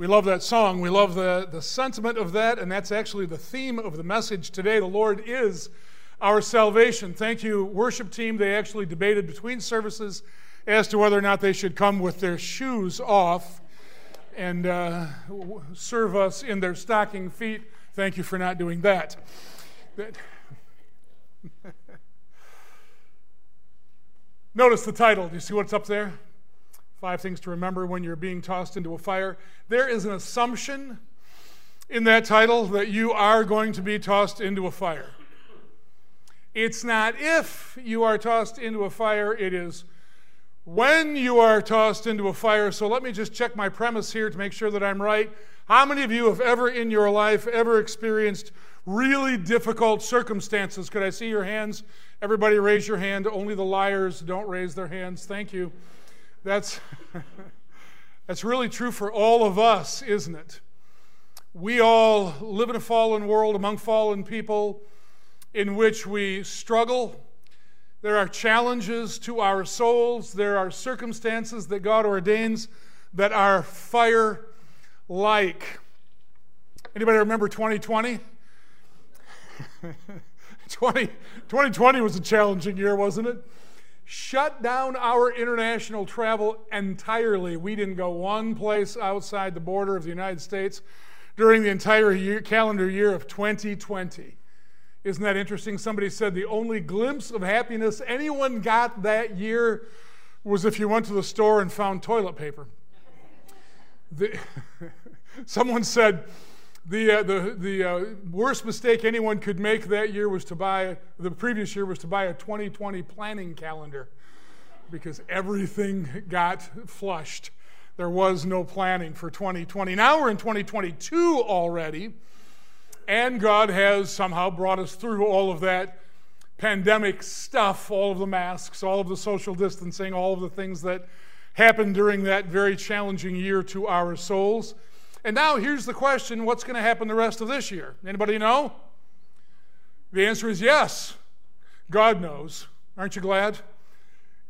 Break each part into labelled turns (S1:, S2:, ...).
S1: We love that song. We love the, the sentiment of that, and that's actually the theme of the message today. The Lord is our salvation. Thank you, worship team. They actually debated between services as to whether or not they should come with their shoes off and uh, serve us in their stocking feet. Thank you for not doing that. Notice the title. Do you see what's up there? Five things to remember when you're being tossed into a fire. There is an assumption in that title that you are going to be tossed into a fire. It's not if you are tossed into a fire, it is when you are tossed into a fire. So let me just check my premise here to make sure that I'm right. How many of you have ever in your life ever experienced really difficult circumstances? Could I see your hands? Everybody raise your hand. Only the liars don't raise their hands. Thank you. That's, that's really true for all of us, isn't it? We all live in a fallen world among fallen people in which we struggle. There are challenges to our souls. There are circumstances that God ordains that are fire like. Anybody remember 2020? 20, 2020 was a challenging year, wasn't it? Shut down our international travel entirely. We didn't go one place outside the border of the United States during the entire year, calendar year of 2020. Isn't that interesting? Somebody said the only glimpse of happiness anyone got that year was if you went to the store and found toilet paper. The, someone said the, uh, the, the uh, worst mistake anyone could make that year was to buy, the previous year was to buy a 2020 planning calendar because everything got flushed. There was no planning for 2020. Now we're in 2022 already, and God has somehow brought us through all of that pandemic stuff, all of the masks, all of the social distancing, all of the things that happened during that very challenging year to our souls. And now here's the question what's going to happen the rest of this year? Anybody know? The answer is yes. God knows. Aren't you glad?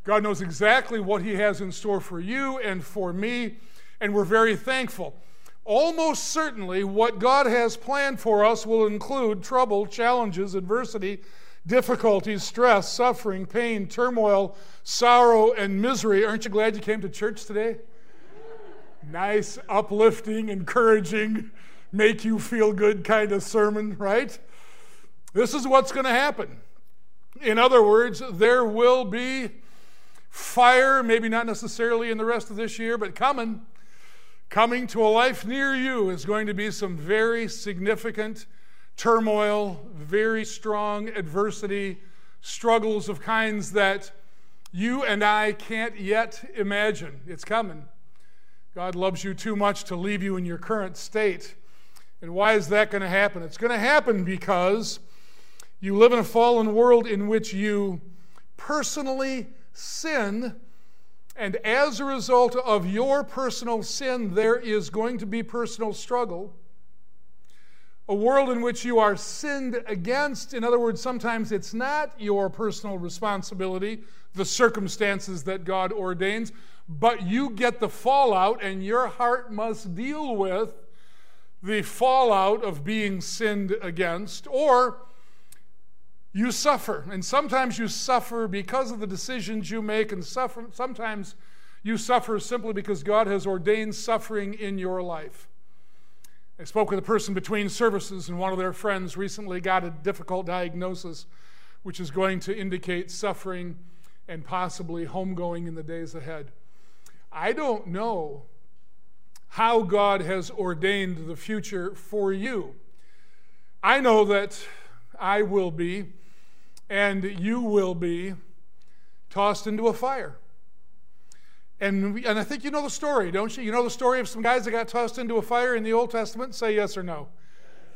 S1: God knows exactly what He has in store for you and for me, and we're very thankful. Almost certainly, what God has planned for us will include trouble, challenges, adversity, difficulties, stress, suffering, pain, turmoil, sorrow, and misery. Aren't you glad you came to church today? Nice, uplifting, encouraging, make you feel good kind of sermon, right? This is what's going to happen. In other words, there will be fire, maybe not necessarily in the rest of this year, but coming. Coming to a life near you is going to be some very significant turmoil, very strong adversity, struggles of kinds that you and I can't yet imagine. It's coming. God loves you too much to leave you in your current state. And why is that going to happen? It's going to happen because you live in a fallen world in which you personally sin. And as a result of your personal sin, there is going to be personal struggle. A world in which you are sinned against. In other words, sometimes it's not your personal responsibility, the circumstances that God ordains, but you get the fallout, and your heart must deal with the fallout of being sinned against, or you suffer. And sometimes you suffer because of the decisions you make, and suffer, sometimes you suffer simply because God has ordained suffering in your life. I spoke with a person between services, and one of their friends recently got a difficult diagnosis, which is going to indicate suffering and possibly homegoing in the days ahead. I don't know how God has ordained the future for you. I know that I will be, and you will be, tossed into a fire. And, and I think you know the story, don't you? You know the story of some guys that got tossed into a fire in the Old Testament? Say yes or no.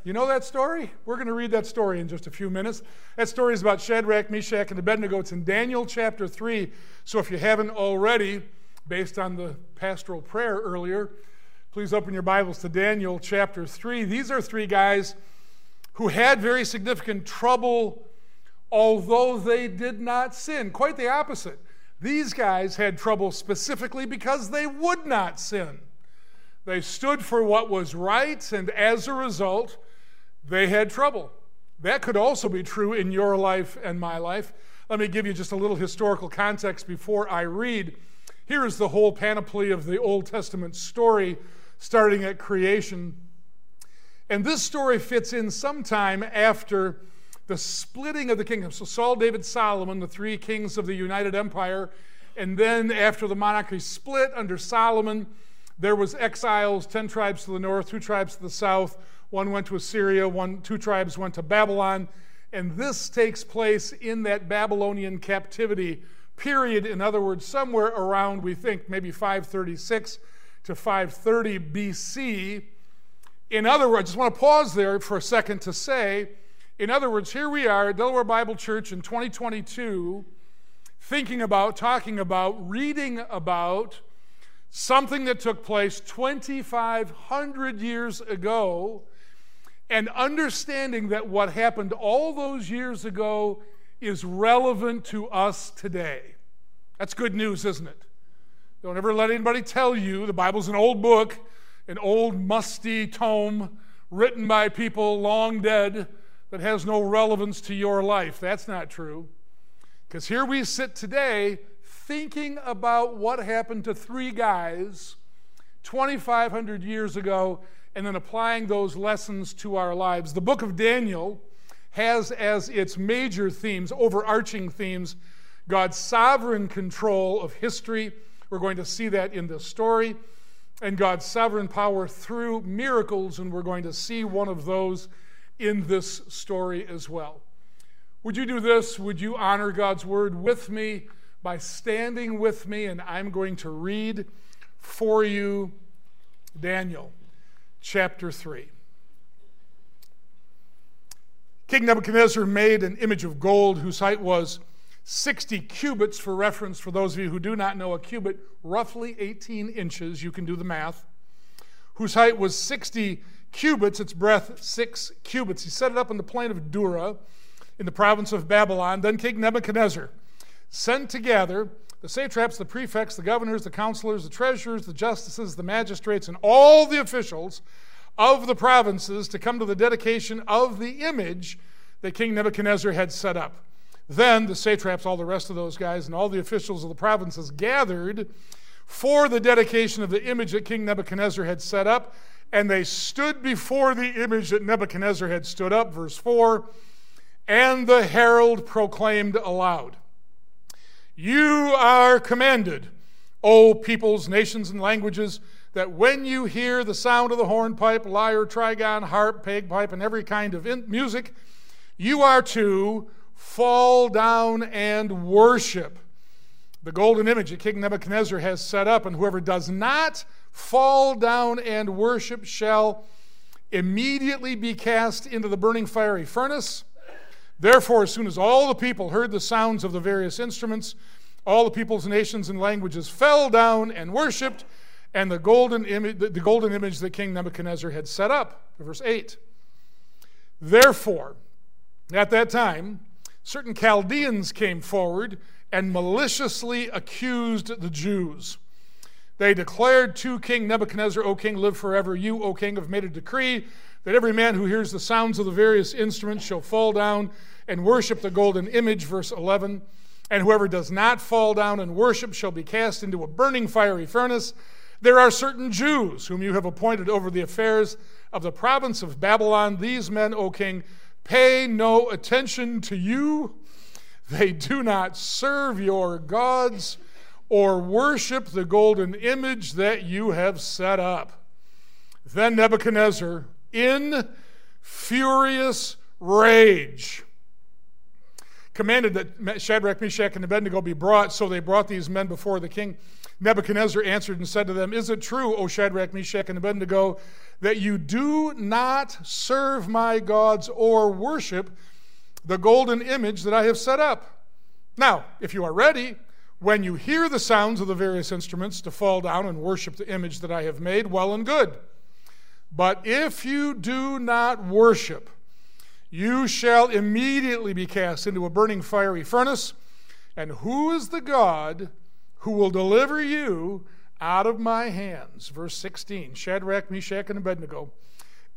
S1: You know that story? We're going to read that story in just a few minutes. That story is about Shadrach, Meshach, and Abednego. It's in Daniel chapter 3. So if you haven't already, based on the pastoral prayer earlier. Please open your Bibles to Daniel chapter 3. These are three guys who had very significant trouble, although they did not sin. Quite the opposite. These guys had trouble specifically because they would not sin. They stood for what was right, and as a result, they had trouble. That could also be true in your life and my life. Let me give you just a little historical context before I read. Here is the whole panoply of the Old Testament story, starting at creation. And this story fits in sometime after the splitting of the kingdom. So, Saul, David, Solomon, the three kings of the United Empire. And then, after the monarchy split under Solomon, there was exiles 10 tribes to the north, two tribes to the south. One went to Assyria, one, two tribes went to Babylon. And this takes place in that Babylonian captivity period. In other words, somewhere around, we think, maybe 536 to 530 BC. In other words, I just want to pause there for a second to say, in other words, here we are at Delaware Bible Church in 2022, thinking about, talking about, reading about something that took place 2,500 years ago, and understanding that what happened all those years ago is relevant to us today. That's good news, isn't it? Don't ever let anybody tell you the Bible's an old book, an old musty tome written by people long dead that has no relevance to your life. That's not true. Because here we sit today thinking about what happened to three guys 2,500 years ago and then applying those lessons to our lives. The book of Daniel has as its major themes, overarching themes, God's sovereign control of history. We're going to see that in this story. And God's sovereign power through miracles, and we're going to see one of those in this story as well. Would you do this? Would you honor God's word with me by standing with me? And I'm going to read for you Daniel chapter 3. King Nebuchadnezzar made an image of gold whose height was 60 cubits, for reference, for those of you who do not know a cubit, roughly 18 inches. You can do the math. Whose height was 60 cubits, its breadth six cubits. He set it up in the plain of Dura in the province of Babylon. Then King Nebuchadnezzar sent together the satraps, the prefects, the governors, the counselors, the treasurers, the justices, the magistrates, and all the officials of the provinces to come to the dedication of the image that King Nebuchadnezzar had set up. Then the satraps, all the rest of those guys, and all the officials of the provinces gathered for the dedication of the image that King Nebuchadnezzar had set up and they stood before the image that Nebuchadnezzar had stood up, verse 4, and the herald proclaimed aloud, You are commanded, O peoples, nations, and languages, that when you hear the sound of the hornpipe, lyre, trigon, harp, bagpipe, and every kind of music, you are to fall down and worship the golden image that King Nebuchadnezzar has set up, and whoever does not fall down and worship shall immediately be cast into the burning fiery furnace. Therefore, as soon as all the people heard the sounds of the various instruments, all the peoples, nations, and languages fell down and worshiped, and the golden, image, the golden image that King Nebuchadnezzar had set up. Verse 8. Therefore, at that time, certain Chaldeans came forward and maliciously accused the Jews. They declared to King Nebuchadnezzar, O king, live forever. You, O king, have made a decree that every man who hears the sounds of the various instruments shall fall down and worship the golden image. Verse 11. And whoever does not fall down and worship shall be cast into a burning fiery furnace. There are certain Jews whom you have appointed over the affairs of the province of Babylon. These men, O king, pay no attention to you. They do not serve your gods or worship the golden image that you have set up. Then Nebuchadnezzar, in furious rage, commanded that Shadrach, Meshach, and Abednego be brought. So they brought these men before the king. Nebuchadnezzar answered and said to them, Is it true, O Shadrach, Meshach, and Abednego, that you do not serve my gods or worship the golden image that I have set up? Now, if you are ready, when you hear the sounds of the various instruments, to fall down and worship the image that I have made, well and good. But if you do not worship, you shall immediately be cast into a burning fiery furnace. And who is the God who will deliver you out of my hands. Verse 16 Shadrach, Meshach, and Abednego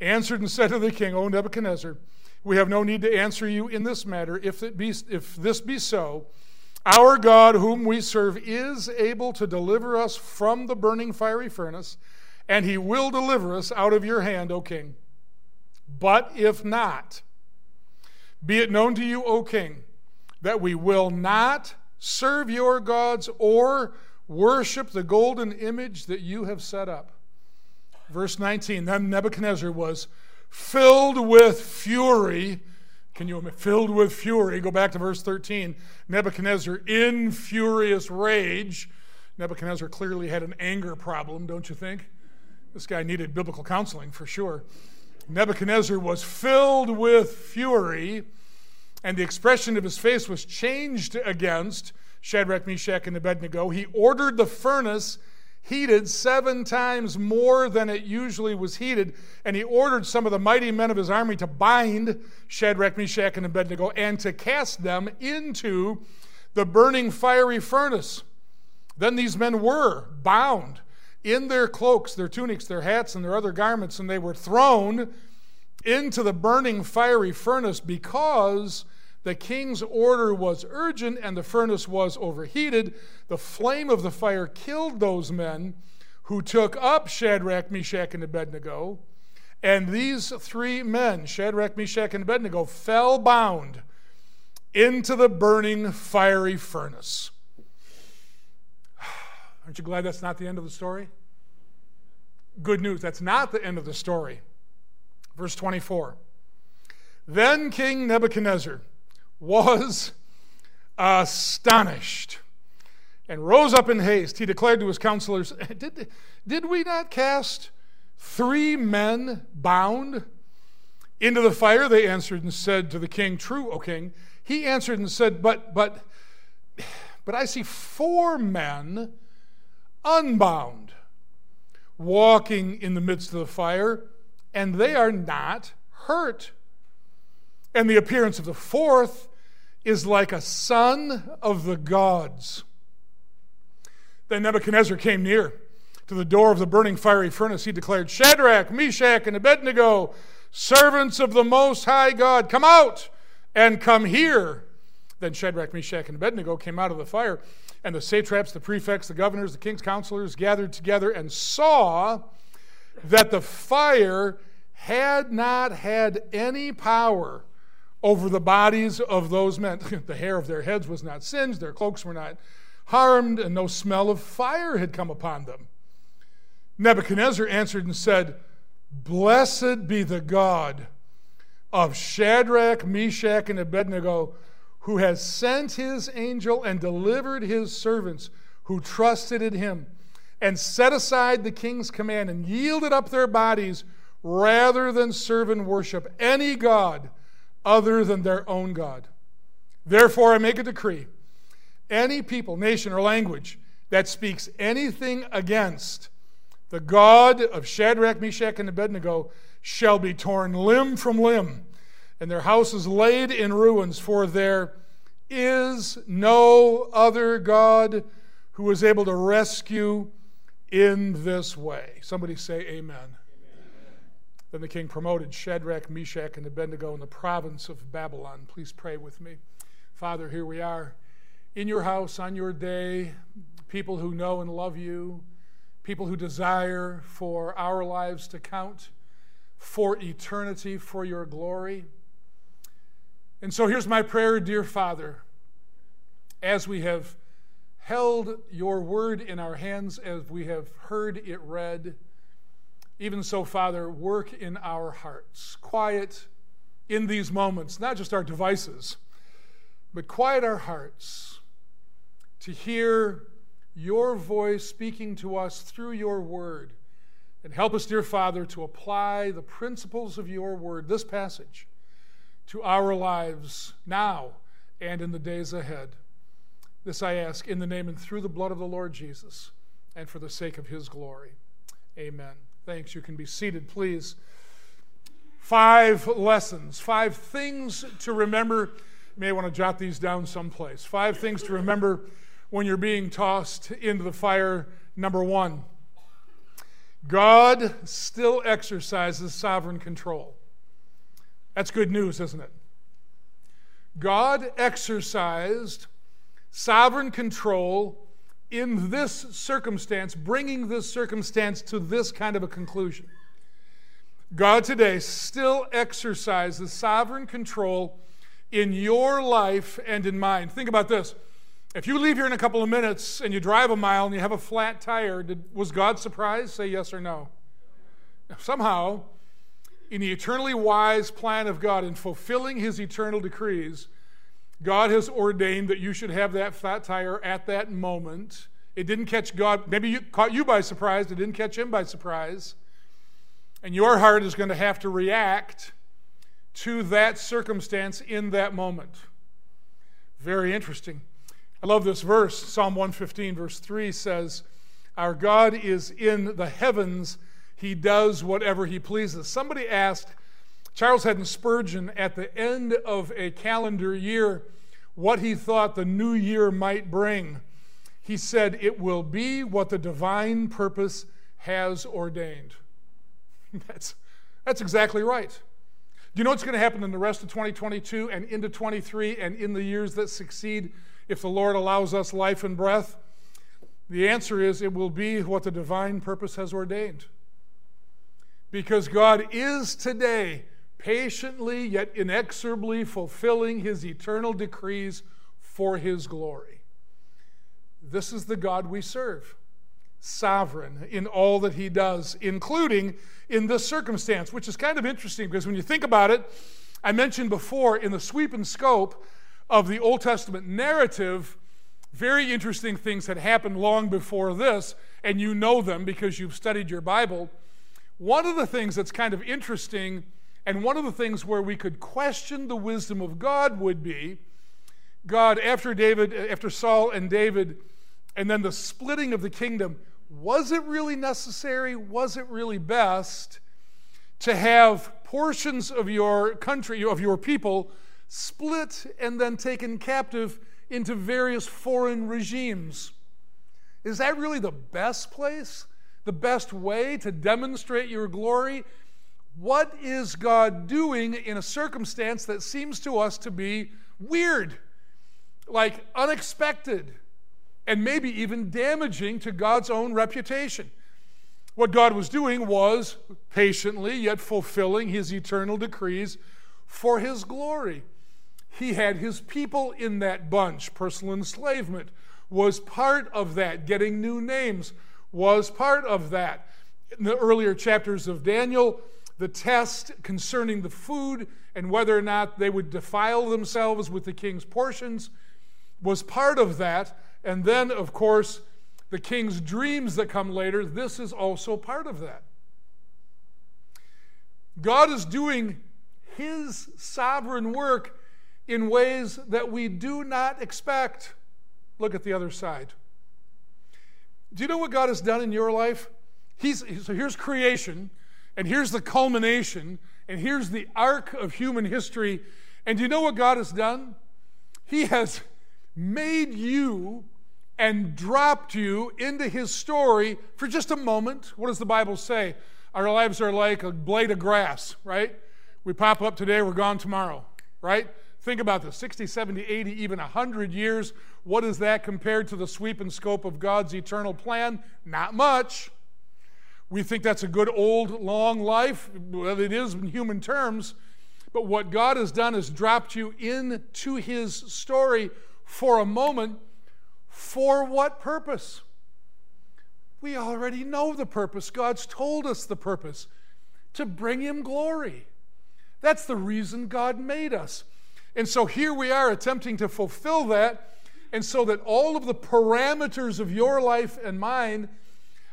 S1: answered and said to the king, O Nebuchadnezzar, we have no need to answer you in this matter. If, it be, if this be so, our God, whom we serve, is able to deliver us from the burning fiery furnace, and he will deliver us out of your hand, O king. But if not, be it known to you, O king, that we will not serve your gods or worship the golden image that you have set up. Verse 19 Then Nebuchadnezzar was filled with fury. Can you? Filled with fury. Go back to verse 13. Nebuchadnezzar in furious rage. Nebuchadnezzar clearly had an anger problem, don't you think? This guy needed biblical counseling for sure. Nebuchadnezzar was filled with fury, and the expression of his face was changed against Shadrach, Meshach, and Abednego. He ordered the furnace heated seven times more than it usually was heated, and he ordered some of the mighty men of his army to bind Shadrach, Meshach, and Abednego and to cast them into the burning fiery furnace. Then these men were bound in their cloaks, their tunics, their hats, and their other garments, and they were thrown into the burning fiery furnace because the king's order was urgent and the furnace was overheated. The flame of the fire killed those men who took up Shadrach, Meshach, and Abednego. And these three men, Shadrach, Meshach, and Abednego, fell bound into the burning fiery furnace. Aren't you glad that's not the end of the story? Good news, that's not the end of the story. Verse 24. Then King Nebuchadnezzar was astonished and rose up in haste. He declared to his counselors, Did, did we not cast three men bound into the fire? They answered and said to the king, True, O king. He answered and said, But, but, but I see four men unbound walking in the midst of the fire, and they are not hurt. And the appearance of the fourth is like a son of the gods. Then Nebuchadnezzar came near to the door of the burning fiery furnace. He declared, Shadrach, Meshach, and Abednego, servants of the Most High God, come out and come here. Then Shadrach, Meshach, and Abednego came out of the fire, and the satraps, the prefects, the governors, the king's counselors gathered together and saw that the fire had not had any power over the bodies of those men. the hair of their heads was not singed, their cloaks were not harmed, and no smell of fire had come upon them. Nebuchadnezzar answered and said, Blessed be the God of Shadrach, Meshach, and Abednego, who has sent his angel and delivered his servants who trusted in him, and set aside the king's command and yielded up their bodies rather than serve and worship any God other than their own God. Therefore, I make a decree any people, nation, or language that speaks anything against the God of Shadrach, Meshach, and Abednego shall be torn limb from limb, and their houses laid in ruins, for there is no other God who is able to rescue in this way. Somebody say, Amen. Then the king promoted Shadrach, Meshach, and Abednego in the province of Babylon. Please pray with me. Father, here we are in your house on your day, people who know and love you, people who desire for our lives to count for eternity, for your glory. And so here's my prayer, dear Father, as we have held your word in our hands, as we have heard it read even so, Father, work in our hearts. Quiet in these moments, not just our devices, but quiet our hearts to hear your voice speaking to us through your word. And help us, dear Father, to apply the principles of your word, this passage, to our lives now and in the days ahead. This I ask in the name and through the blood of the Lord Jesus and for the sake of his glory. Amen. Thanks. You can be seated, please. Five lessons, five things to remember. You may want to jot these down someplace. Five things to remember when you're being tossed into the fire Number one, God still exercises sovereign control. That's good news, isn't it? God exercised sovereign control in this circumstance, bringing this circumstance to this kind of a conclusion. God today still exercises sovereign control in your life and in mine. Think about this. If you leave here in a couple of minutes and you drive a mile and you have a flat tire, did, was God surprised? Say yes or no. Somehow, in the eternally wise plan of God, in fulfilling his eternal decrees, God has ordained that you should have that flat tire at that moment. It didn't catch God, maybe it caught you by surprise, it didn't catch him by surprise. And your heart is going to have to react to that circumstance in that moment. Very interesting. I love this verse. Psalm 115, verse 3 says, Our God is in the heavens, He does whatever He pleases. Somebody asked Charles Haddon Spurgeon at the end of a calendar year what he thought the new year might bring. He said, It will be what the divine purpose has ordained. that's, that's exactly right. Do you know what's going to happen in the rest of 2022 and into 23 and in the years that succeed if the Lord allows us life and breath? The answer is it will be what the divine purpose has ordained. Because God is today patiently yet inexorably fulfilling his eternal decrees for his glory. This is the God we serve, sovereign in all that he does, including in this circumstance, which is kind of interesting because when you think about it, I mentioned before in the sweep and scope of the Old Testament narrative, very interesting things had happened long before this, and you know them because you've studied your Bible. One of the things that's kind of interesting, and one of the things where we could question the wisdom of God would be God, after David, after Saul and David, and then the splitting of the kingdom, was it really necessary? Was it really best to have portions of your country, of your people, split and then taken captive into various foreign regimes? Is that really the best place? The best way to demonstrate your glory? What is God doing in a circumstance that seems to us to be weird, like unexpected? and maybe even damaging to God's own reputation. What God was doing was patiently yet fulfilling his eternal decrees for his glory. He had his people in that bunch. Personal enslavement was part of that. Getting new names was part of that. In the earlier chapters of Daniel, the test concerning the food and whether or not they would defile themselves with the king's portions was part of that. And then, of course, the king's dreams that come later, this is also part of that. God is doing his sovereign work in ways that we do not expect. Look at the other side. Do you know what God has done in your life? He's, so here's creation, and here's the culmination, and here's the arc of human history. And do you know what God has done? He has made you and dropped you into his story for just a moment. What does the Bible say? Our lives are like a blade of grass, right? We pop up today, we're gone tomorrow, right? Think about this 60, 70, 80, even 100 years. What is that compared to the sweep and scope of God's eternal plan? Not much. We think that's a good old long life. Well, it is in human terms. But what God has done is dropped you into his story for a moment. For what purpose? We already know the purpose. God's told us the purpose to bring Him glory. That's the reason God made us. And so here we are attempting to fulfill that, and so that all of the parameters of your life and mine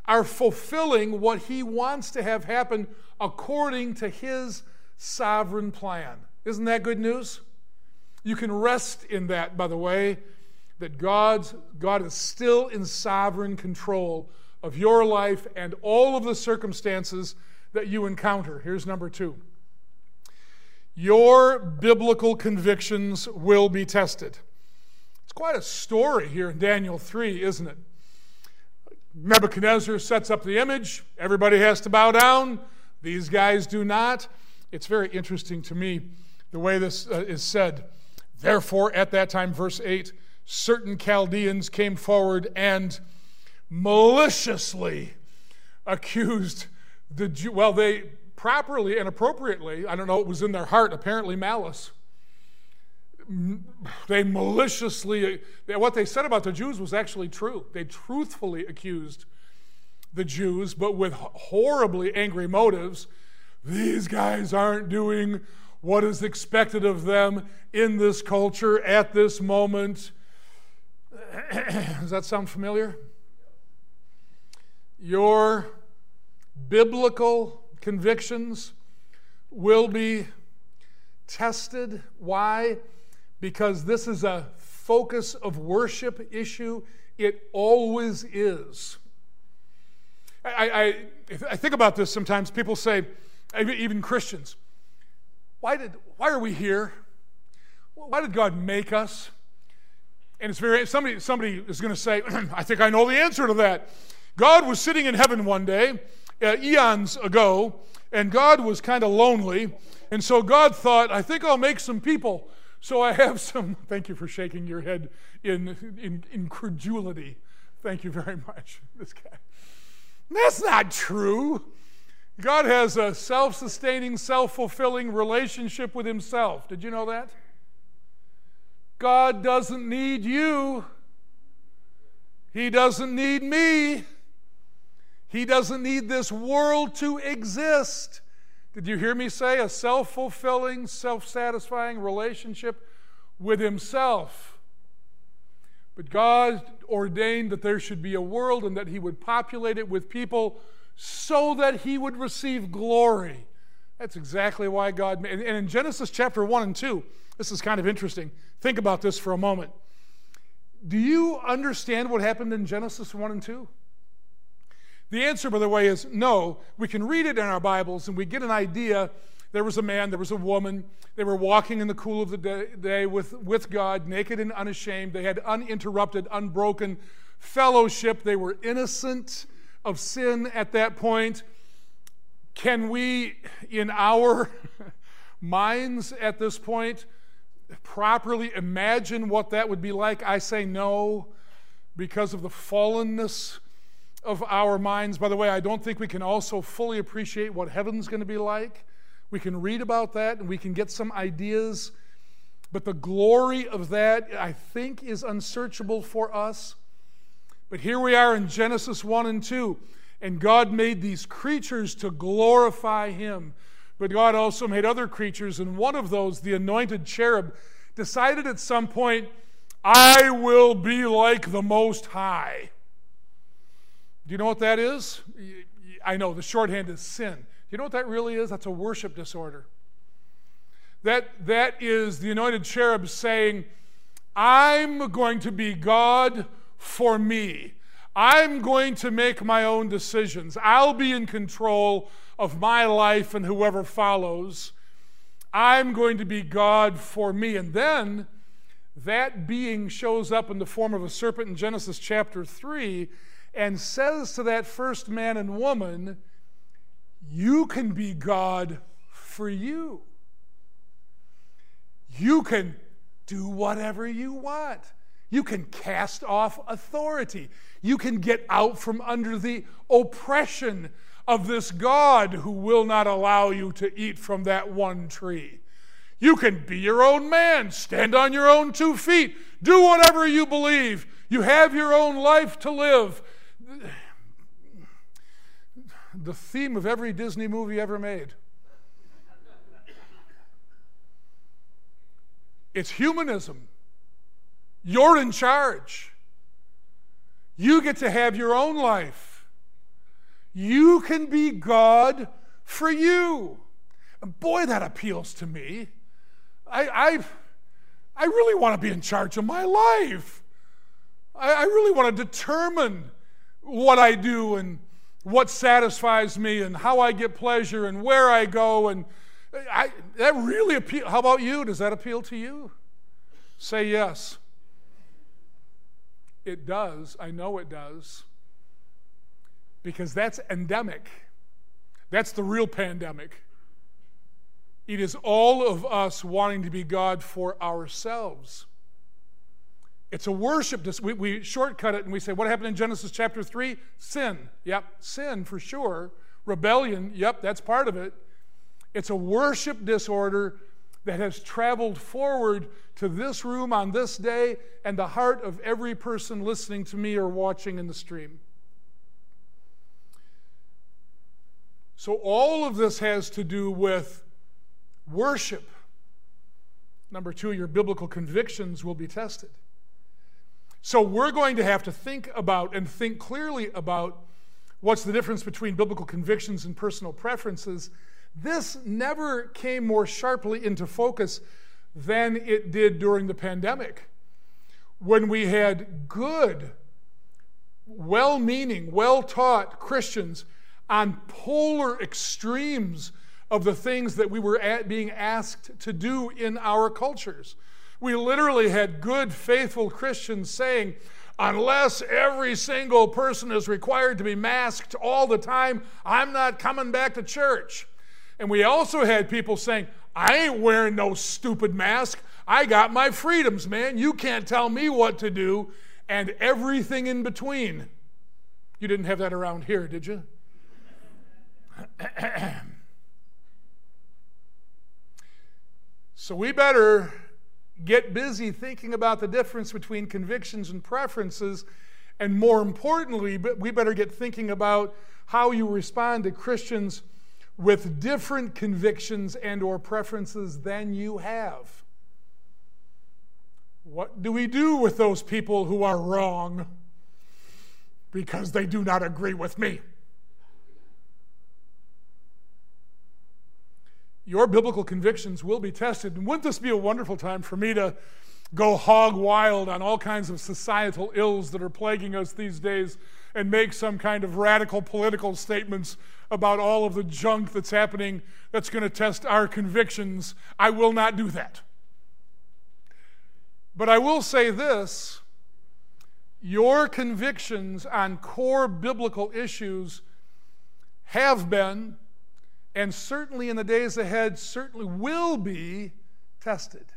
S1: are fulfilling what He wants to have happen according to His sovereign plan. Isn't that good news? You can rest in that, by the way, that God's, God is still in sovereign control of your life and all of the circumstances that you encounter. Here's number two your biblical convictions will be tested. It's quite a story here in Daniel 3, isn't it? Nebuchadnezzar sets up the image. Everybody has to bow down. These guys do not. It's very interesting to me the way this uh, is said. Therefore, at that time, verse 8, certain Chaldeans came forward and maliciously accused the Jew. Well, they properly and appropriately, I don't know, it was in their heart, apparently malice. They maliciously, what they said about the Jews was actually true. They truthfully accused the Jews, but with horribly angry motives. These guys aren't doing what is expected of them in this culture at this moment. Does that sound familiar? Your biblical convictions will be tested. Why? Because this is a focus of worship issue. It always is. I, I, I think about this sometimes. People say, even Christians, why, did, why are we here? Why did God make us? And it's very, somebody, somebody is going to say, I think I know the answer to that. God was sitting in heaven one day, uh, eons ago, and God was kind of lonely. And so God thought, I think I'll make some people. So I have some, thank you for shaking your head in, in incredulity. Thank you very much. This guy. That's not true. God has a self sustaining, self fulfilling relationship with Himself. Did you know that? God doesn't need you, He doesn't need me, He doesn't need this world to exist. Did you hear me say a self fulfilling, self satisfying relationship with Himself? But God ordained that there should be a world and that He would populate it with people so that he would receive glory. That's exactly why God made. And in Genesis chapter 1 and 2, this is kind of interesting. Think about this for a moment. Do you understand what happened in Genesis 1 and 2? The answer, by the way, is no. We can read it in our Bibles and we get an idea. There was a man, there was a woman. They were walking in the cool of the day with, with God, naked and unashamed. They had uninterrupted, unbroken fellowship. They were innocent of sin at that point. Can we, in our minds at this point, properly imagine what that would be like? I say no, because of the fallenness of our minds. By the way, I don't think we can also fully appreciate what heaven's going to be like. We can read about that and we can get some ideas, but the glory of that, I think, is unsearchable for us. But here we are in Genesis 1 and 2, and God made these creatures to glorify Him. But God also made other creatures, and one of those, the anointed cherub, decided at some point, I will be like the Most High. Do you know what that is? I know the shorthand is sin. Do you know what that really is? That's a worship disorder. That, that is the anointed cherub saying, I'm going to be God for me. I'm going to make my own decisions. I'll be in control of my life and whoever follows. I'm going to be God for me. And then that being shows up in the form of a serpent in Genesis chapter 3 and says to that first man and woman, You can be God for you. You can do whatever you want. You can cast off authority. You can get out from under the oppression of this God who will not allow you to eat from that one tree. You can be your own man, stand on your own two feet, do whatever you believe. You have your own life to live. The theme of every Disney movie ever made. It's humanism. You're in charge. You get to have your own life. You can be God for you. And boy, that appeals to me. I, I, I really want to be in charge of my life. I, I really want to determine what I do and what satisfies me and how I get pleasure and where I go. And I, that really appeal. How about you? Does that appeal to you? Say yes. It does. I know it does. because that's endemic. That's the real pandemic. It is all of us wanting to be God for ourselves. It's a worship. We, we shortcut it and we say, what happened in Genesis chapter 3? Sin. Yep, sin for sure. Rebellion. Yep, that's part of it. It's a worship disorder that has traveled forward to this room on this day and the heart of every person listening to me or watching in the stream. So, all of this has to do with worship. Number two, your biblical convictions will be tested. So, we're going to have to think about and think clearly about what's the difference between biblical convictions and personal preferences. This never came more sharply into focus than it did during the pandemic when we had good, well meaning, well taught Christians on polar extremes of the things that we were being asked to do in our cultures. We literally had good, faithful Christians saying, unless every single person is required to be masked all the time, I'm not coming back to church. And we also had people saying, I ain't wearing no stupid mask. I got my freedoms, man. You can't tell me what to do, and everything in between. You didn't have that around here, did you? so we better get busy thinking about the difference between convictions and preferences. And more importantly, we better get thinking about how you respond to Christians with different convictions and or preferences than you have. What do we do with those people who are wrong because they do not agree with me? Your biblical convictions will be tested. And wouldn't this be a wonderful time for me to go hog wild on all kinds of societal ills that are plaguing us these days and make some kind of radical political statements about all of the junk that's happening that's going to test our convictions? I will not do that. But I will say this your convictions on core biblical issues have been and certainly in the days ahead, certainly will be tested.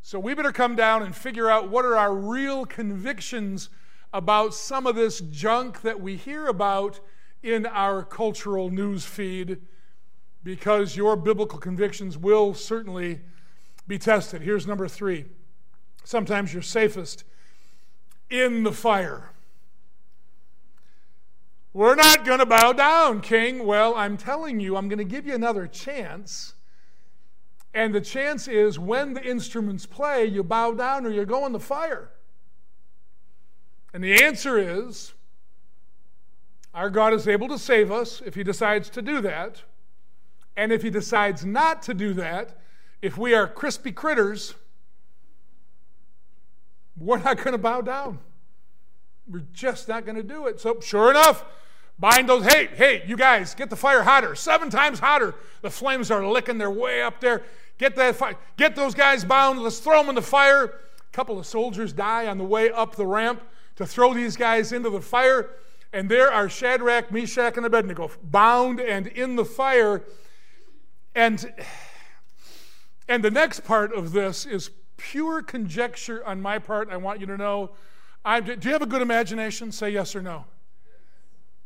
S1: So we better come down and figure out what are our real convictions about some of this junk that we hear about in our cultural news feed because your biblical convictions will certainly be tested. Here's number three. Sometimes you're safest in the fire. We're not going to bow down, king. Well, I'm telling you, I'm going to give you another chance. And the chance is when the instruments play, you bow down or you go in the fire. And the answer is our God is able to save us if He decides to do that. And if He decides not to do that, if we are crispy critters, we're not going to bow down. We're just not going to do it. So, sure enough, Bind those. Hey, hey, you guys, get the fire hotter, seven times hotter. The flames are licking their way up there. Get that fire. Get those guys bound. Let's throw them in the fire. A couple of soldiers die on the way up the ramp to throw these guys into the fire. And there are Shadrach, Meshach, and Abednego bound and in the fire. And, and the next part of this is pure conjecture on my part. I want you to know. I, do you have a good imagination? Say yes or no.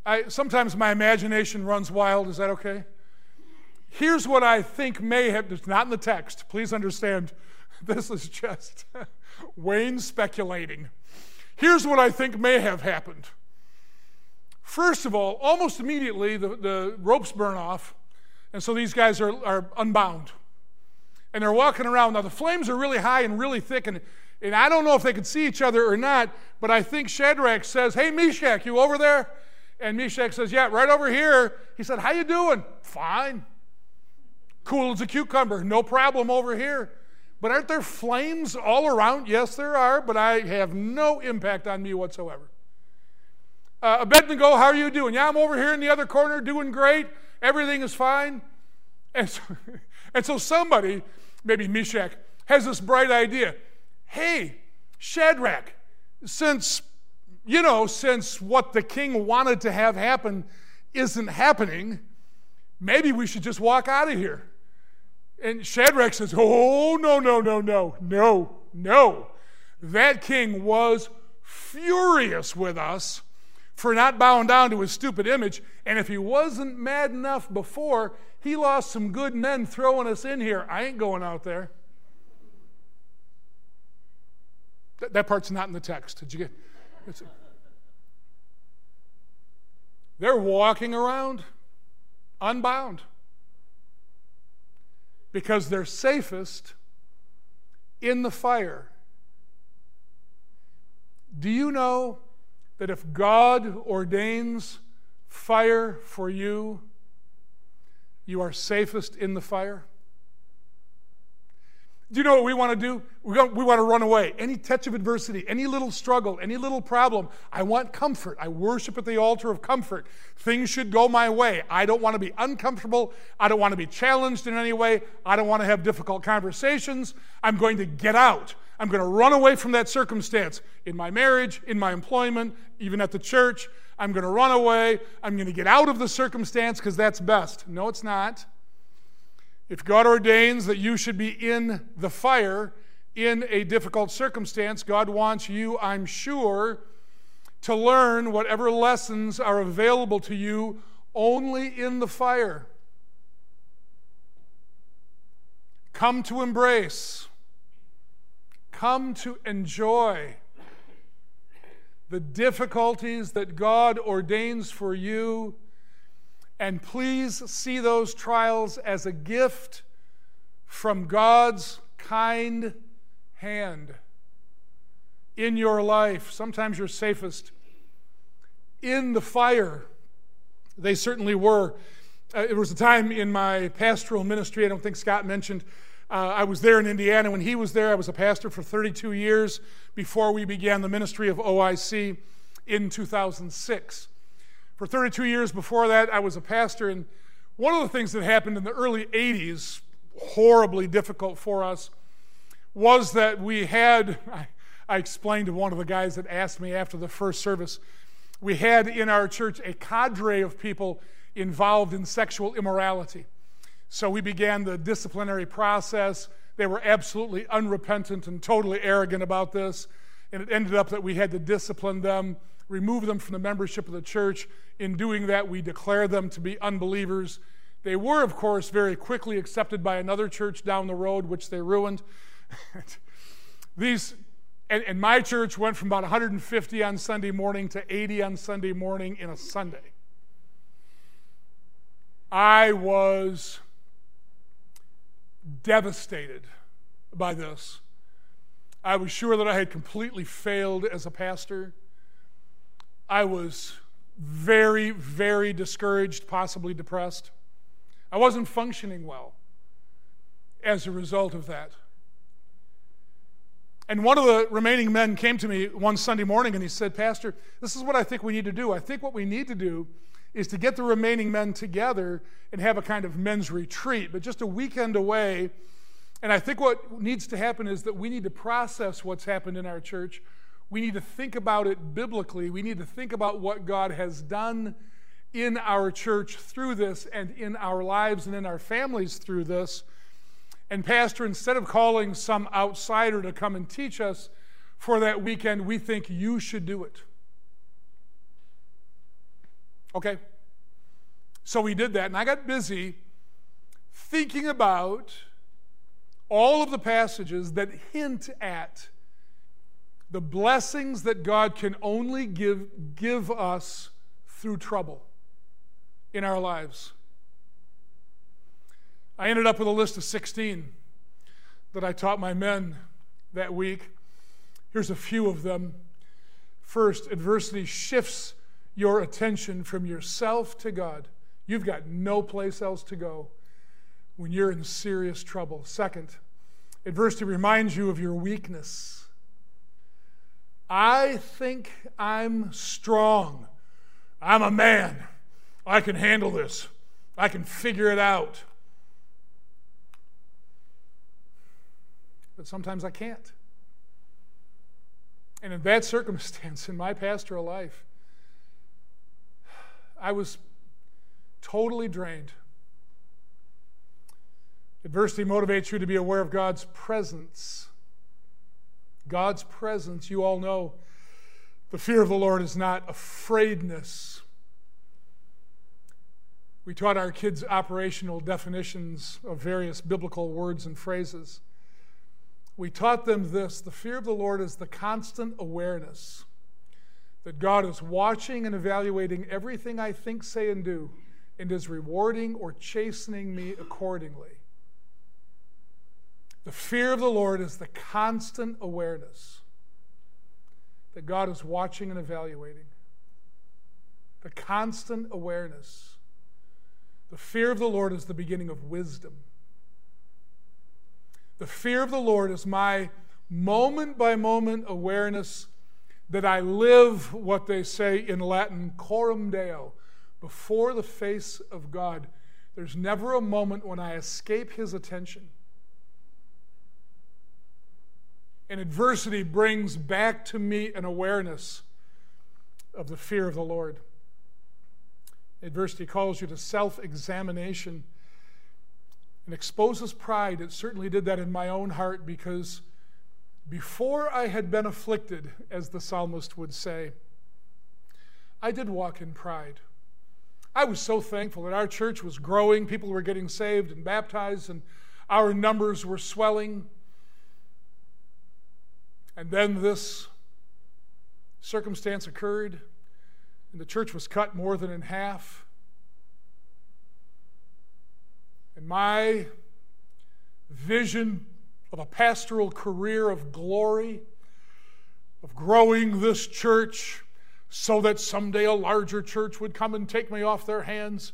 S1: I, sometimes my imagination runs wild. Is that okay? Here's what I think may have, it's not in the text. Please understand, this is just Wayne speculating. Here's what I think may have happened. First of all, almost immediately, the, the ropes burn off, and so these guys are, are unbound. And they're walking around. Now, the flames are really high and really thick, and, and I don't know if they could see each other or not, but I think Shadrach says, Hey, Meshach, you over there? And Meshach says, Yeah, right over here. He said, How you doing? Fine. Cool as a cucumber. No problem over here. But aren't there flames all around? Yes, there are, but I have no impact on me whatsoever. Uh, Abednego, how are you doing? Yeah, I'm over here in the other corner doing great. Everything is fine. And so, and so somebody, maybe Meshach, has this bright idea. Hey, Shadrach, since you know, since what the king wanted to have happen isn't happening, maybe we should just walk out of here. And Shadrach says, Oh, no, no, no, no, no, no. That king was furious with us for not bowing down to his stupid image. And if he wasn't mad enough before, he lost some good men throwing us in here. I ain't going out there. That, part's not in the text. Did you get? They're walking around unbound because they're safest in the fire. Do you know that if God ordains fire for you, you are safest in the fire? Do you know what we want to do? We want, to run away. Any touch of adversity, any little struggle, any little problem, I want comfort. I worship at the altar of comfort. Things should go my way. I don't want to be uncomfortable. I don't want to be challenged in any way. I don't want to have difficult conversations. I'm going to get out. I'm going to run away from that circumstance in my marriage, in my employment, even at the church. I'm going to run away. I'm going to get out of the circumstance because that's best. No, it's not. If God ordains that you should be in the fire in a difficult circumstance, God wants you, I'm sure, to learn whatever lessons are available to you only in the fire. Come to embrace, come to enjoy the difficulties that God ordains for you and please see those trials as a gift from God's kind hand in your life. Sometimes you're safest in the fire. They certainly were. Uh, it was a time in my pastoral ministry, I don't think Scott mentioned. Uh, I was there in Indiana. When he was there, I was a pastor for 32 years before we began the ministry of OIC in 2006. For 32 years before that, I was a pastor, and one of the things that happened in the early 80s, horribly difficult for us, was that we had, I, I explained to one of the guys that asked me after the first service, we had in our church a cadre of people involved in sexual immorality. So we began the disciplinary process. They were absolutely unrepentant and totally arrogant about this. And it ended up that we had to discipline them remove them from the membership of the church. In doing that, we declare them to be unbelievers. They were, of course, very quickly accepted by another church down the road, which they ruined. These, and, and my church went from about 150 on Sunday morning to 80 on Sunday morning in a Sunday. I was devastated by this. I was sure that I had completely failed as a pastor. I was very, very discouraged, possibly depressed. I wasn't functioning well as a result of that. And one of the remaining men came to me one Sunday morning and he said, Pastor, this is what I think we need to do. I think what we need to do is to get the remaining men together and have a kind of men's retreat, but just a weekend away. And I think what needs to happen is that we need to process what's happened in our church we need to think about it biblically. We need to think about what God has done in our church through this and in our lives and in our families through this. And, Pastor, instead of calling some outsider to come and teach us for that weekend, we think you should do it. Okay? So we did that, and I got busy thinking about all of the passages that hint at the blessings that God can only give, give us through trouble in our lives. I ended up with a list of 16 that I taught my men that week. Here's a few of them. First, adversity shifts your attention from yourself to God. You've got no place else to go when you're in serious trouble. Second, adversity reminds you of your weakness. I think I'm strong. I'm a man. I can handle this. I can figure it out. But sometimes I can't. And in that circumstance, in my pastoral life, I was totally drained. Adversity motivates you to be aware of God's presence. God's presence, you all know, the fear of the Lord is not afraidness. We taught our kids operational definitions of various biblical words and phrases. We taught them this the fear of the Lord is the constant awareness that God is watching and evaluating everything I think, say, and do, and is rewarding or chastening me accordingly. The fear of the Lord is the constant awareness that God is watching and evaluating. The constant awareness. The fear of the Lord is the beginning of wisdom. The fear of the Lord is my moment by moment awareness that I live what they say in Latin, coram deo, before the face of God. There's never a moment when I escape his attention. And adversity brings back to me an awareness of the fear of the Lord. Adversity calls you to self examination and exposes pride. It certainly did that in my own heart because before I had been afflicted, as the psalmist would say, I did walk in pride. I was so thankful that our church was growing, people were getting saved and baptized, and our numbers were swelling. And then this circumstance occurred, and the church was cut more than in half. And my vision of a pastoral career of glory, of growing this church so that someday a larger church would come and take me off their hands.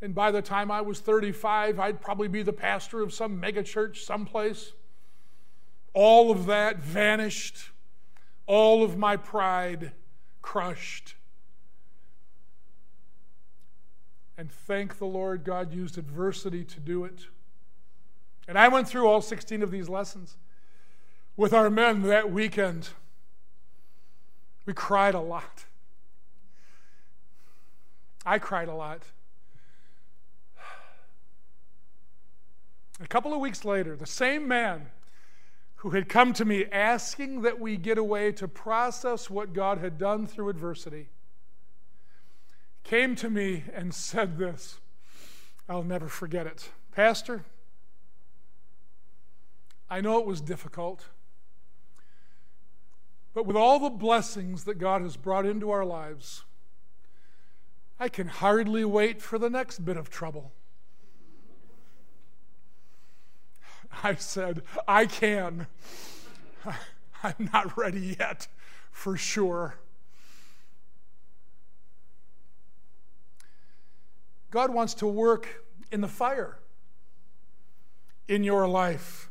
S1: And by the time I was 35, I'd probably be the pastor of some megachurch someplace. All of that vanished, all of my pride crushed. And thank the Lord, God used adversity to do it. And I went through all 16 of these lessons with our men that weekend. We cried a lot. I cried a lot. A couple of weeks later, the same man who had come to me asking that we get away to process what God had done through adversity, came to me and said this. I'll never forget it. Pastor, I know it was difficult, but with all the blessings that God has brought into our lives, I can hardly wait for the next bit of trouble. I said, I can. I'm not ready yet, for sure. God wants to work in the fire in your life.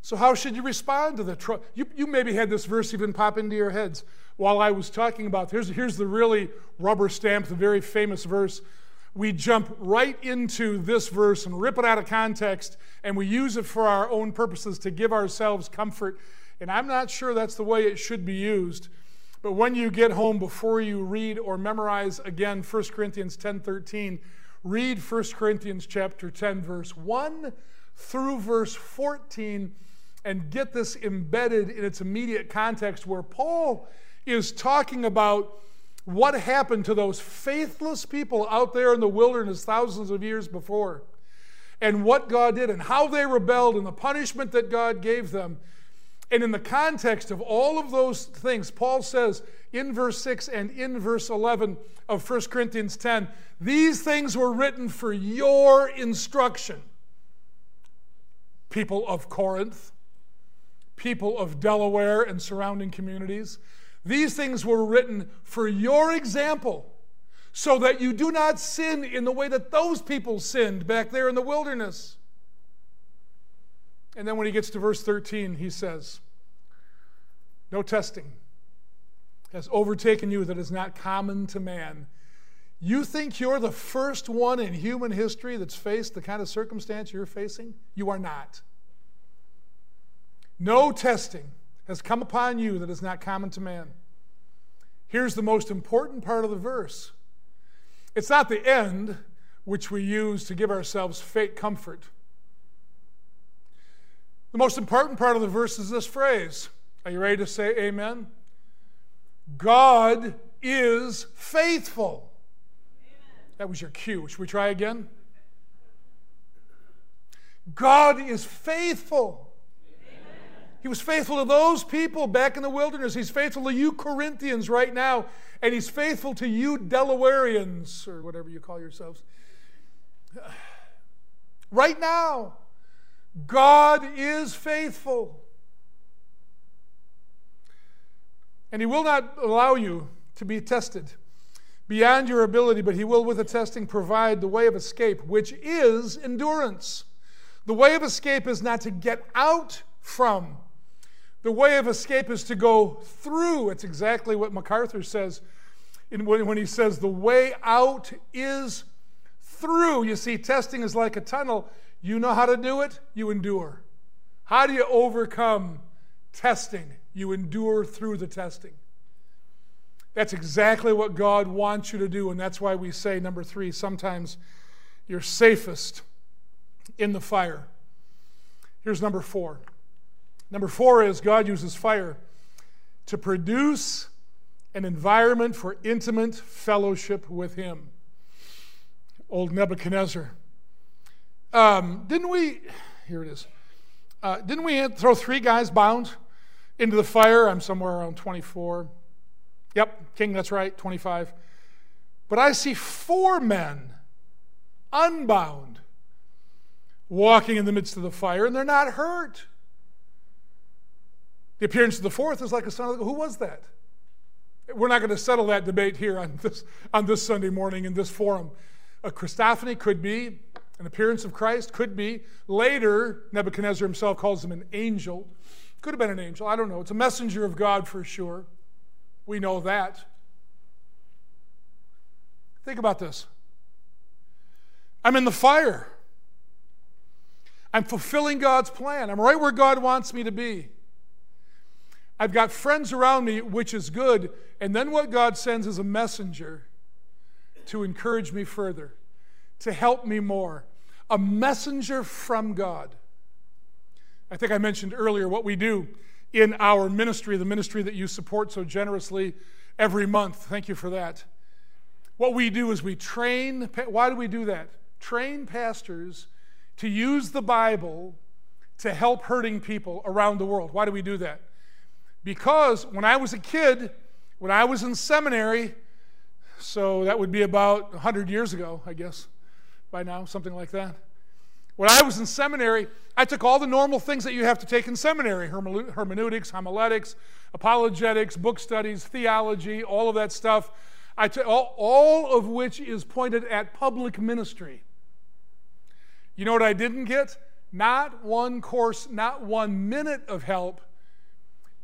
S1: So, how should you respond to the trouble? You, you maybe had this verse even pop into your heads while I was talking about. Here's, here's the really rubber stamp, the very famous verse we jump right into this verse and rip it out of context and we use it for our own purposes to give ourselves comfort. And I'm not sure that's the way it should be used. But when you get home before you read or memorize again 1 Corinthians 10:13, read 1 Corinthians chapter 10 verse 1 through verse 14 and get this embedded in its immediate context where Paul is talking about what happened to those faithless people out there in the wilderness thousands of years before, and what God did, and how they rebelled, and the punishment that God gave them. And in the context of all of those things, Paul says in verse 6 and in verse 11 of 1 Corinthians 10 these things were written for your instruction. People of Corinth, people of Delaware and surrounding communities, these things were written for your example, so that you do not sin in the way that those people sinned back there in the wilderness. And then when he gets to verse 13, he says, No testing has overtaken you that is not common to man. You think you're the first one in human history that's faced the kind of circumstance you're facing? You are not. No testing has come upon you that is not common to man. Here's the most important part of the verse it's not the end, which we use to give ourselves fake comfort. The most important part of the verse is this phrase. Are you ready to say amen? God is faithful. That was your cue. Should we try again? God is faithful. He was faithful to those people back in the wilderness. He's faithful to you, Corinthians, right now. And He's faithful to you, Delawareans, or whatever you call yourselves. Right now, God is faithful. And He will not allow you to be tested beyond your ability, but He will, with the testing, provide the way of escape, which is endurance. The way of escape is not to get out from the way of escape is to go through. It's exactly what MacArthur says when he says the way out is through. You see, testing is like a tunnel. You know how to do it, you endure. How do you overcome testing? You endure through the testing. That's exactly what God wants you to do, and that's why we say, number three, sometimes you're safest in the fire. Here's number four Number four is God uses fire to produce an environment for intimate fellowship with Him. Old Nebuchadnezzar. Um, didn't we, here it is, uh, didn't we throw three guys bound into the fire? I'm somewhere around 24. Yep, King, that's right, 25. But I see four men unbound walking in the midst of the fire, and they're not hurt. The appearance of the fourth is like a son of the, who was that? We're not going to settle that debate here on this, on this Sunday morning in this forum. A Christophany could be, an appearance of Christ could be. Later, Nebuchadnezzar himself calls him an angel. Could have been an angel, I don't know. It's a messenger of God for sure. We know that. Think about this I'm in the fire. I'm fulfilling God's plan. I'm right where God wants me to be. I've got friends around me, which is good. And then what God sends is a messenger to encourage me further, to help me more. A messenger from God. I think I mentioned earlier what we do in our ministry, the ministry that you support so generously every month. Thank you for that. What we do is we train, why do we do that? Train pastors to use the Bible to help hurting people around the world. Why do we do that? Because when I was a kid, when I was in seminary, so that would be about 100 years ago, I guess, by now, something like that. When I was in seminary, I took all the normal things that you have to take in seminary hermeneutics, homiletics, apologetics, book studies, theology, all of that stuff. I all, all of which is pointed at public ministry. You know what I didn't get? Not one course, not one minute of help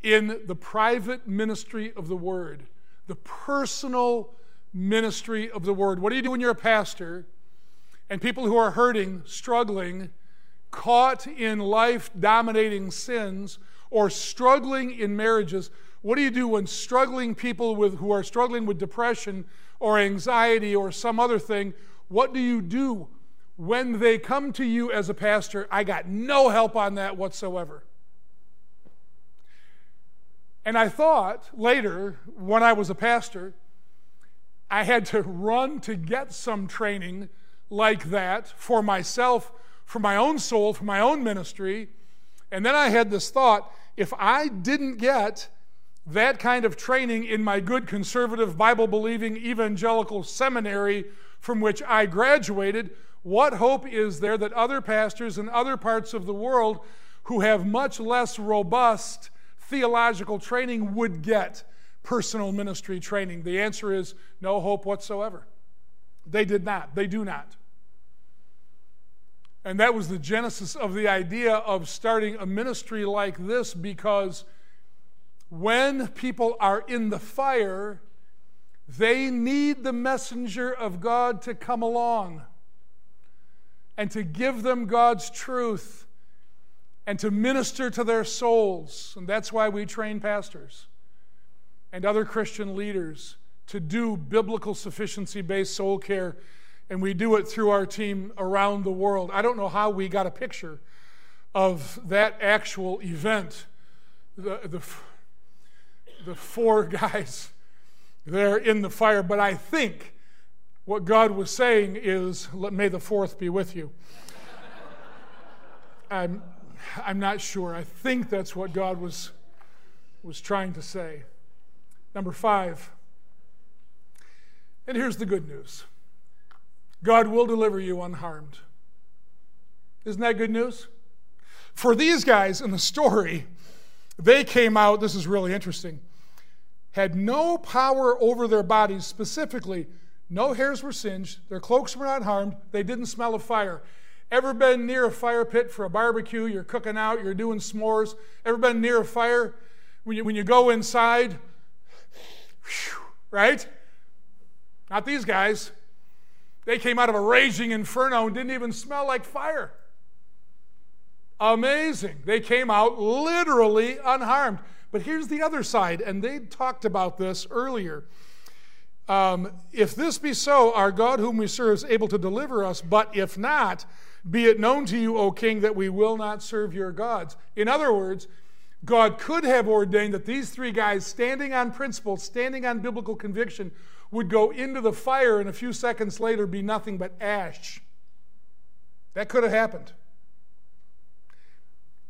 S1: in the private ministry of the Word, the personal ministry of the Word. What do you do when you're a pastor and people who are hurting, struggling, caught in life dominating sins, or struggling in marriages? What do you do when struggling people with, who are struggling with depression or anxiety or some other thing? What do you do when they come to you as a pastor? I got no help on that whatsoever. And I thought later, when I was a pastor, I had to run to get some training like that for myself, for my own soul, for my own ministry. And then I had this thought if I didn't get that kind of training in my good conservative Bible believing evangelical seminary from which I graduated, what hope is there that other pastors in other parts of the world who have much less robust theological training would get personal ministry training? The answer is no hope whatsoever. They did not. They do not. And that was the genesis of the idea of starting a ministry like this because when people are in the fire, they need the messenger of God to come along and to give them God's truth and to minister to their souls. And that's why we train pastors and other Christian leaders to do biblical sufficiency based soul care. And we do it through our team around the world. I don't know how we got a picture of that actual event. The, the, the four guys there in the fire, but I think what God was saying is, may the fourth be with you. I'm, I'm not sure. I think that's what God was, was trying to say. Number five, and here's the good news God will deliver you unharmed. Isn't that good news? For these guys in the story, they came out, this is really interesting, had no power over their bodies, specifically, no hairs were singed, their cloaks were not harmed, they didn't smell of fire. Ever been near a fire pit for a barbecue? You're cooking out, you're doing s'mores. Ever been near a fire? When you, when you go inside, right? Not these guys. They came out of a raging inferno and didn't even smell like fire. Amazing. They came out literally unharmed. But here's the other side, and they talked about this earlier. Um, if this be so, our God whom we serve is able to deliver us, but if not, be it known to you, O king, that we will not serve your gods. In other words, God could have ordained that these three guys, standing on principle, standing on biblical conviction, would go into the fire and a few seconds later be nothing but ash. That could have happened.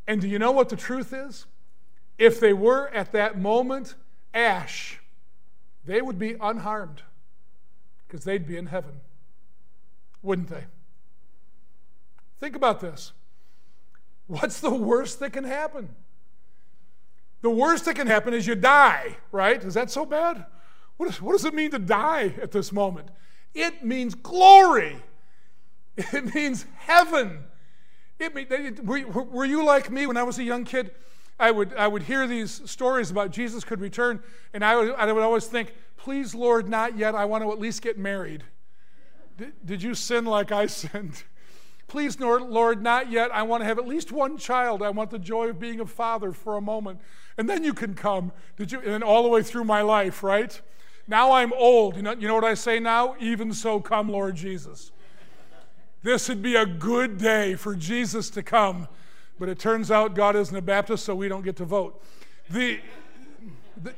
S1: And do you know what the truth is? If they were at that moment ash, they would be unharmed because they'd be in heaven, wouldn't they? Think about this. What's the worst that can happen? The worst that can happen is you die, right? Is that so bad? What, is, what does it mean to die at this moment? It means glory. It means heaven. It, it, were, were you like me when I was a young kid? I would, I would hear these stories about Jesus could return, and I would, I would always think, please, Lord, not yet. I want to at least get married. Did you sin like I sinned? Please, Lord, not yet. I want to have at least one child. I want the joy of being a father for a moment. And then you can come. Did you? And all the way through my life, right? Now I'm old. You know, you know what I say now? Even so, come, Lord Jesus. This would be a good day for Jesus to come but it turns out God isn't a Baptist, so we don't get to vote. The, the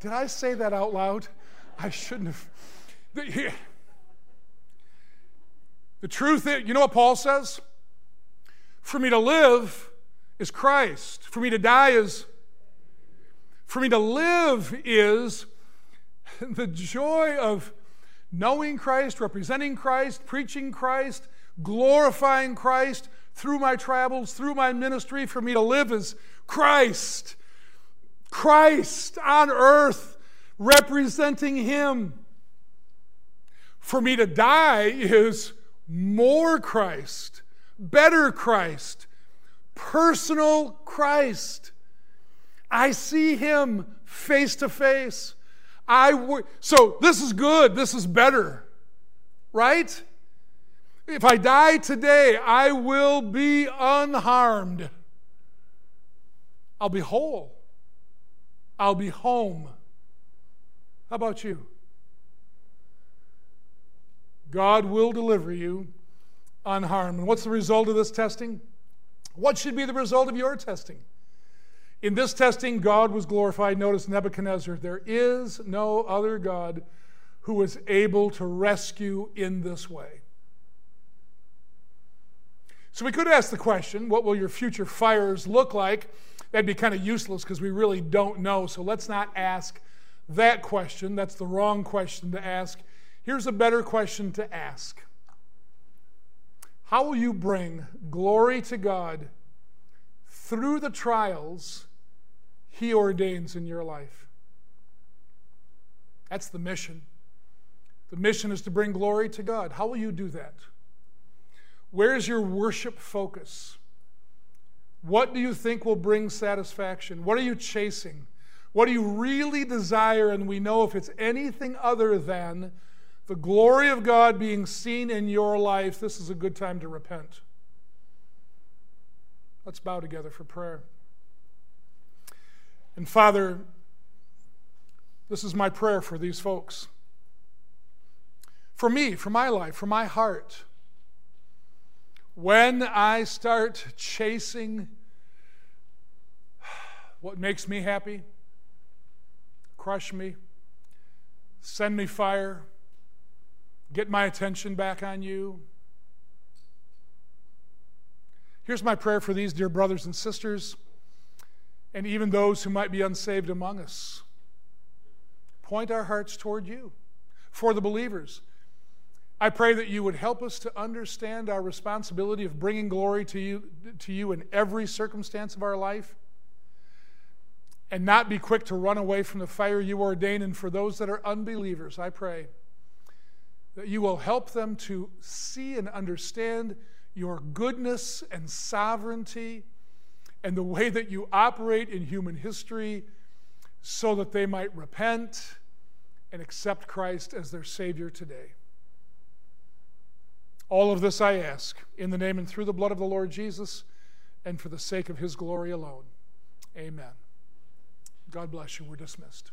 S1: did I say that out loud? I shouldn't have. The, the truth is, you know what Paul says? For me to live is Christ. For me to die is. For me to live is the joy of knowing Christ, representing Christ, preaching Christ, glorifying Christ, through my travels, through my ministry, for me to live is Christ. Christ on earth, representing Him. For me to die is more Christ, better Christ, personal Christ. I see Him face to face. I so this is good. This is better, right? If I die today, I will be unharmed. I'll be whole. I'll be home. How about you? God will deliver you unharmed. And what's the result of this testing? What should be the result of your testing? In this testing, God was glorified. Notice Nebuchadnezzar. There is no other God who is able to rescue in this way. So we could ask the question what will your future fires look like? That'd be kind of useless because we really don't know. So let's not ask that question. That's the wrong question to ask. Here's a better question to ask How will you bring glory to God through the trials He ordains in your life? That's the mission. The mission is to bring glory to God. How will you do that? Where's your worship focus? What do you think will bring satisfaction? What are you chasing? What do you really desire? And we know if it's anything other than the glory of God being seen in your life, this is a good time to repent. Let's bow together for prayer. And Father, this is my prayer for these folks. For me, for my life, for my heart. When I start chasing what makes me happy, crush me, send me fire, get my attention back on you. Here's my prayer for these dear brothers and sisters, and even those who might be unsaved among us. Point our hearts toward you. For the believers, I pray that you would help us to understand our responsibility of bringing glory to you, to you in every circumstance of our life and not be quick to run away from the fire you ordain. And for those that are unbelievers, I pray that you will help them to see and understand your goodness and sovereignty and the way that you operate in human history so that they might repent and accept Christ as their Savior today. All of this I ask in the name and through the blood of the Lord Jesus and for the sake of his glory alone. Amen. God bless you. We're dismissed.